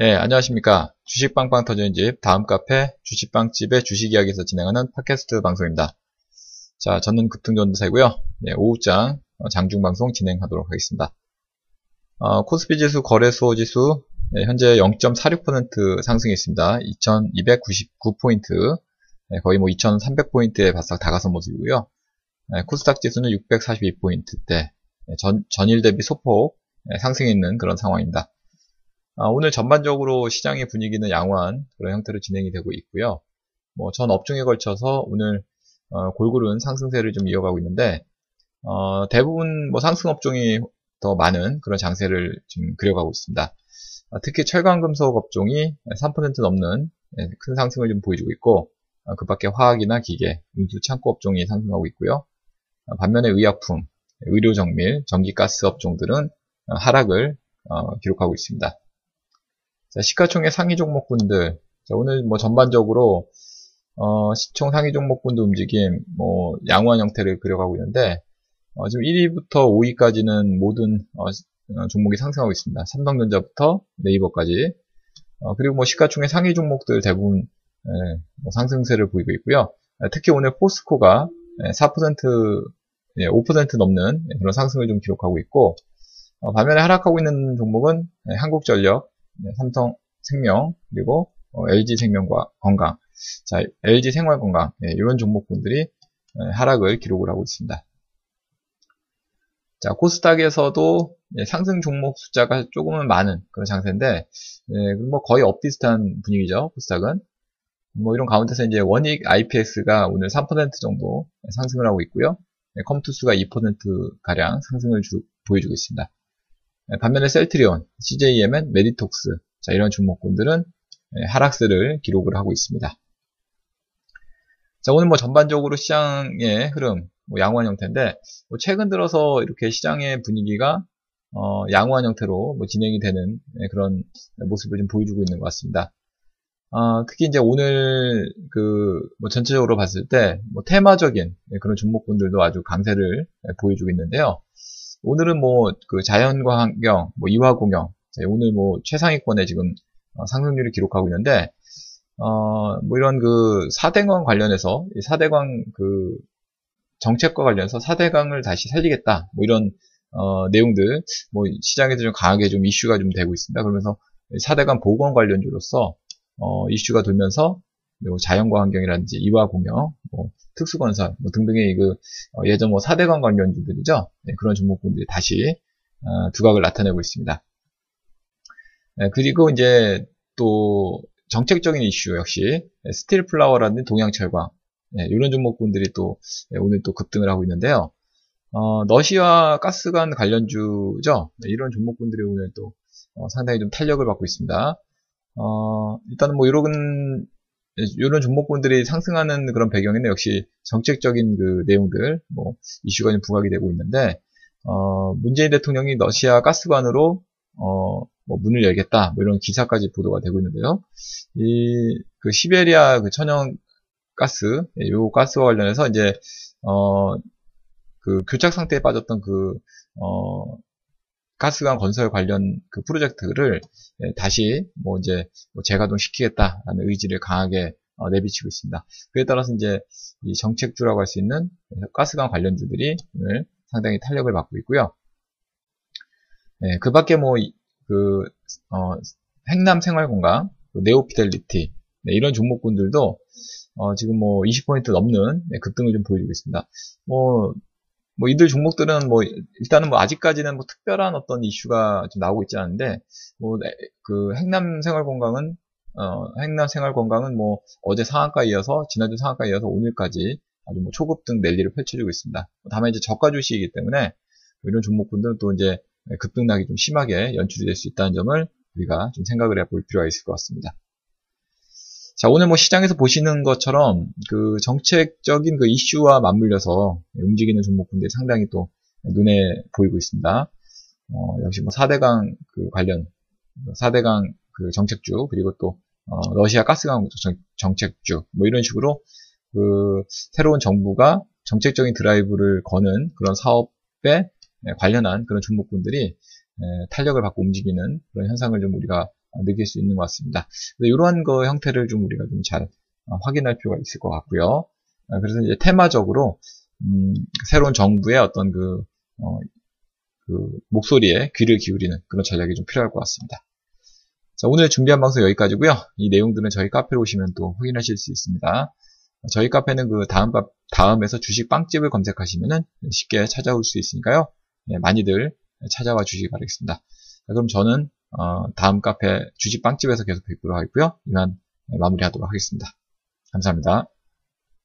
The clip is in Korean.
예, 안녕하십니까. 주식빵빵 터지는 집, 다음 카페, 주식빵집의 주식 이야기에서 진행하는 팟캐스트 방송입니다. 자, 저는 급등전도사이고요. 예, 오후장 어, 장중방송 진행하도록 하겠습니다. 어, 코스피 지수, 거래소 지수, 예, 현재 0.46% 상승했습니다. 2299포인트, 예, 거의 뭐 2300포인트에 바싹 다가선 모습이고요. 예, 코스닥 지수는 642포인트대, 예, 전, 전일 대비 소폭 예, 상승해 있는 그런 상황입니다. 아, 오늘 전반적으로 시장의 분위기는 양호한 그런 형태로 진행이 되고 있고요. 뭐 전 업종에 걸쳐서 오늘 어, 골고른 상승세를 좀 이어가고 있는데 어, 대부분 뭐 상승 업종이 더 많은 그런 장세를 지금 그려가고 있습니다. 아, 특히 철강금속 업종이 3% 넘는 예, 큰 상승을 좀 보여주고 있고 아, 그 밖에 화학이나 기계, 운수 창고 업종이 상승하고 있고요. 아, 반면에 의약품, 의료정밀, 전기가스 업종들은 어, 하락을 어, 기록하고 있습니다. 자, 시가총액 상위 종목군들. 자, 오늘 뭐 전반적으로 어, 시총 상위 종목군들 움직임 뭐 양호한 형태를 그려가고 있는데 어, 지금 1위부터 5위까지는 모든 어, 어, 종목이 상승하고 있습니다. 삼성전자부터 네이버까지. 어, 그리고 뭐 시가총액 상위 종목들 대부분 예, 뭐 상승세를 보이고 있고요. 특히 오늘 포스코가 4% 예, 5% 넘는 그런 상승을 좀 기록하고 있고 어, 반면에 하락하고 있는 종목은 예, 한국전력, 네, 삼성 생명 그리고 어, LG생명과 건강 자 LG생활건강 네, 이런 종목군들이 네, 하락을 기록을 하고 있습니다. 자 코스닥에서도 네, 상승 종목 숫자가 조금은 많은 그런 장세인데 네, 뭐 거의 엇비슷한 분위기죠 코스닥은 뭐 이런 가운데서 이제 원익 IPS가 오늘 3% 정도 상승을 하고 있고요 네, 컴투스가 2% 가량 상승을 주, 보여주고 있습니다. 네, 반면에 셀트리온, CJMN, 메디톡스 자, 이런 종목군들은 네, 하락세를 기록을 하고 있습니다. 자, 오늘 뭐 전반적으로 시장의 흐름, 뭐 양호한 형태인데, 뭐 최근 들어서 이렇게 시장의 분위기가 어, 양호한 형태로 뭐 진행이 되는 네, 그런 모습을 좀 보여주고 있는 것 같습니다. 어, 특히 이제 오늘 그 뭐 전체적으로 봤을 때 뭐 테마적인 그런 종목군들도 아주 강세를 보여주고 있는데요. 오늘은 뭐 그 자연과 환경, 뭐 이화 공영, 오늘 뭐 최상위권에 지금 어, 상승률을 기록하고 있는데 어, 뭐 이런 그 4대강 관련해서 4대강 그 정책과 관련해서 4대강을 다시 살리겠다. 뭐 이런 어, 내용들 뭐 시장에서 좀 강하게 좀 이슈가 좀 되고 있습니다. 그러면서 4대강 보건 관련주로서 어, 이슈가 돌면서 뭐 자연과 환경이라든지 이화 공영, 뭐 특수건설 뭐 등등의 그 어, 예전 뭐 4대강 관련주들이죠. 네, 그런 종목군들이 다시 어, 두각을 나타내고 있습니다. 네, 그리고 이제 또 정책적인 이슈 역시 스틸 플라워라든지 동양철강 네, 이런 종목군들이 또 네, 오늘 또 급등을 하고 있는데요. 어, 러시아 가스관 관련주죠. 네, 이런 종목군들이 오늘 또 어, 상당히 좀 탄력을 받고 있습니다. 어, 일단은 뭐 이런 이런 종목군들이 상승하는 그런 배경에는 역시 정책적인 그 내용들, 뭐 이슈가 좀 부각이 되고 있는데, 어, 문재인 대통령이 러시아 가스관으로 어, 뭐 문을 열겠다, 뭐 이런 기사까지 보도가 되고 있는데요. 이 그 시베리아 그 천연 가스, 예, 요 가스와 관련해서 이제 어, 그 교착 상태에 빠졌던 그 어, 가스관 건설 관련 그 프로젝트를 예, 다시 뭐 이제 뭐 재가동시키겠다라는 의지를 강하게 어, 내비치고 있습니다. 그에 따라서 이제 이 정책주라고 할 수 있는 가스관 관련주들이 오늘 상당히 탄력을 받고 있고요. 네, 그 밖에 뭐, 그, 어, 행남 생활건강, 그 네오피델리티, 네, 이런 종목군들도, 어, 지금 뭐 20포인트 넘는 네, 급등을 좀 보여주고 있습니다. 뭐, 뭐 이들 종목들은 뭐 일단은 뭐 아직까지는 뭐 특별한 어떤 이슈가 좀 나오고 있지 않은데 뭐 그 행남 생활 건강은 어 행남 생활 건강은 뭐 어제 상한가 이어서 지난주 상한가 이어서 오늘까지 아주 뭐 초급 등 랠리를 펼쳐주고 있습니다. 다만 이제 저가 주식이기 때문에 이런 종목군들은 또 이제 급등락이 좀 심하게 연출이 될 수 있다는 점을 우리가 좀 생각을 해볼 필요가 있을 것 같습니다. 자, 오늘 뭐 시장에서 보시는 것처럼 그 정책적인 그 이슈와 맞물려서 움직이는 종목군들이 상당히 또 눈에 보이고 있습니다. 어, 역시 뭐 4대강 그 관련, 4대강 그 정책주, 그리고 또, 어, 러시아 가스강 정책주, 뭐 이런 식으로 그 새로운 정부가 정책적인 드라이브를 거는 그런 사업에 관련한 그런 종목군들이 탄력을 받고 움직이는 그런 현상을 좀 우리가 느낄 수 있는 것 같습니다. 이러한 거 형태를 좀 우리가 좀 잘 확인할 필요가 있을 것 같고요. 그래서 이제 테마적으로 음, 새로운 정부의 어떤 그, 어, 그 목소리에 귀를 기울이는 그런 전략이 좀 필요할 것 같습니다. 자, 오늘 준비한 방송 여기까지고요. 이 내용들은 저희 카페로 오시면 또 확인하실 수 있습니다. 저희 카페는 그 다음 다음에서 주식 빵집을 검색하시면은 쉽게 찾아올 수 있으니까요. 네, 많이들 찾아와 주시기 바라겠습니다. 자, 그럼 저는 어, 다음 카페 주식 빵집에서 계속 뵙도록 하겠고요. 이만 마무리하도록 하겠습니다. 감사합니다.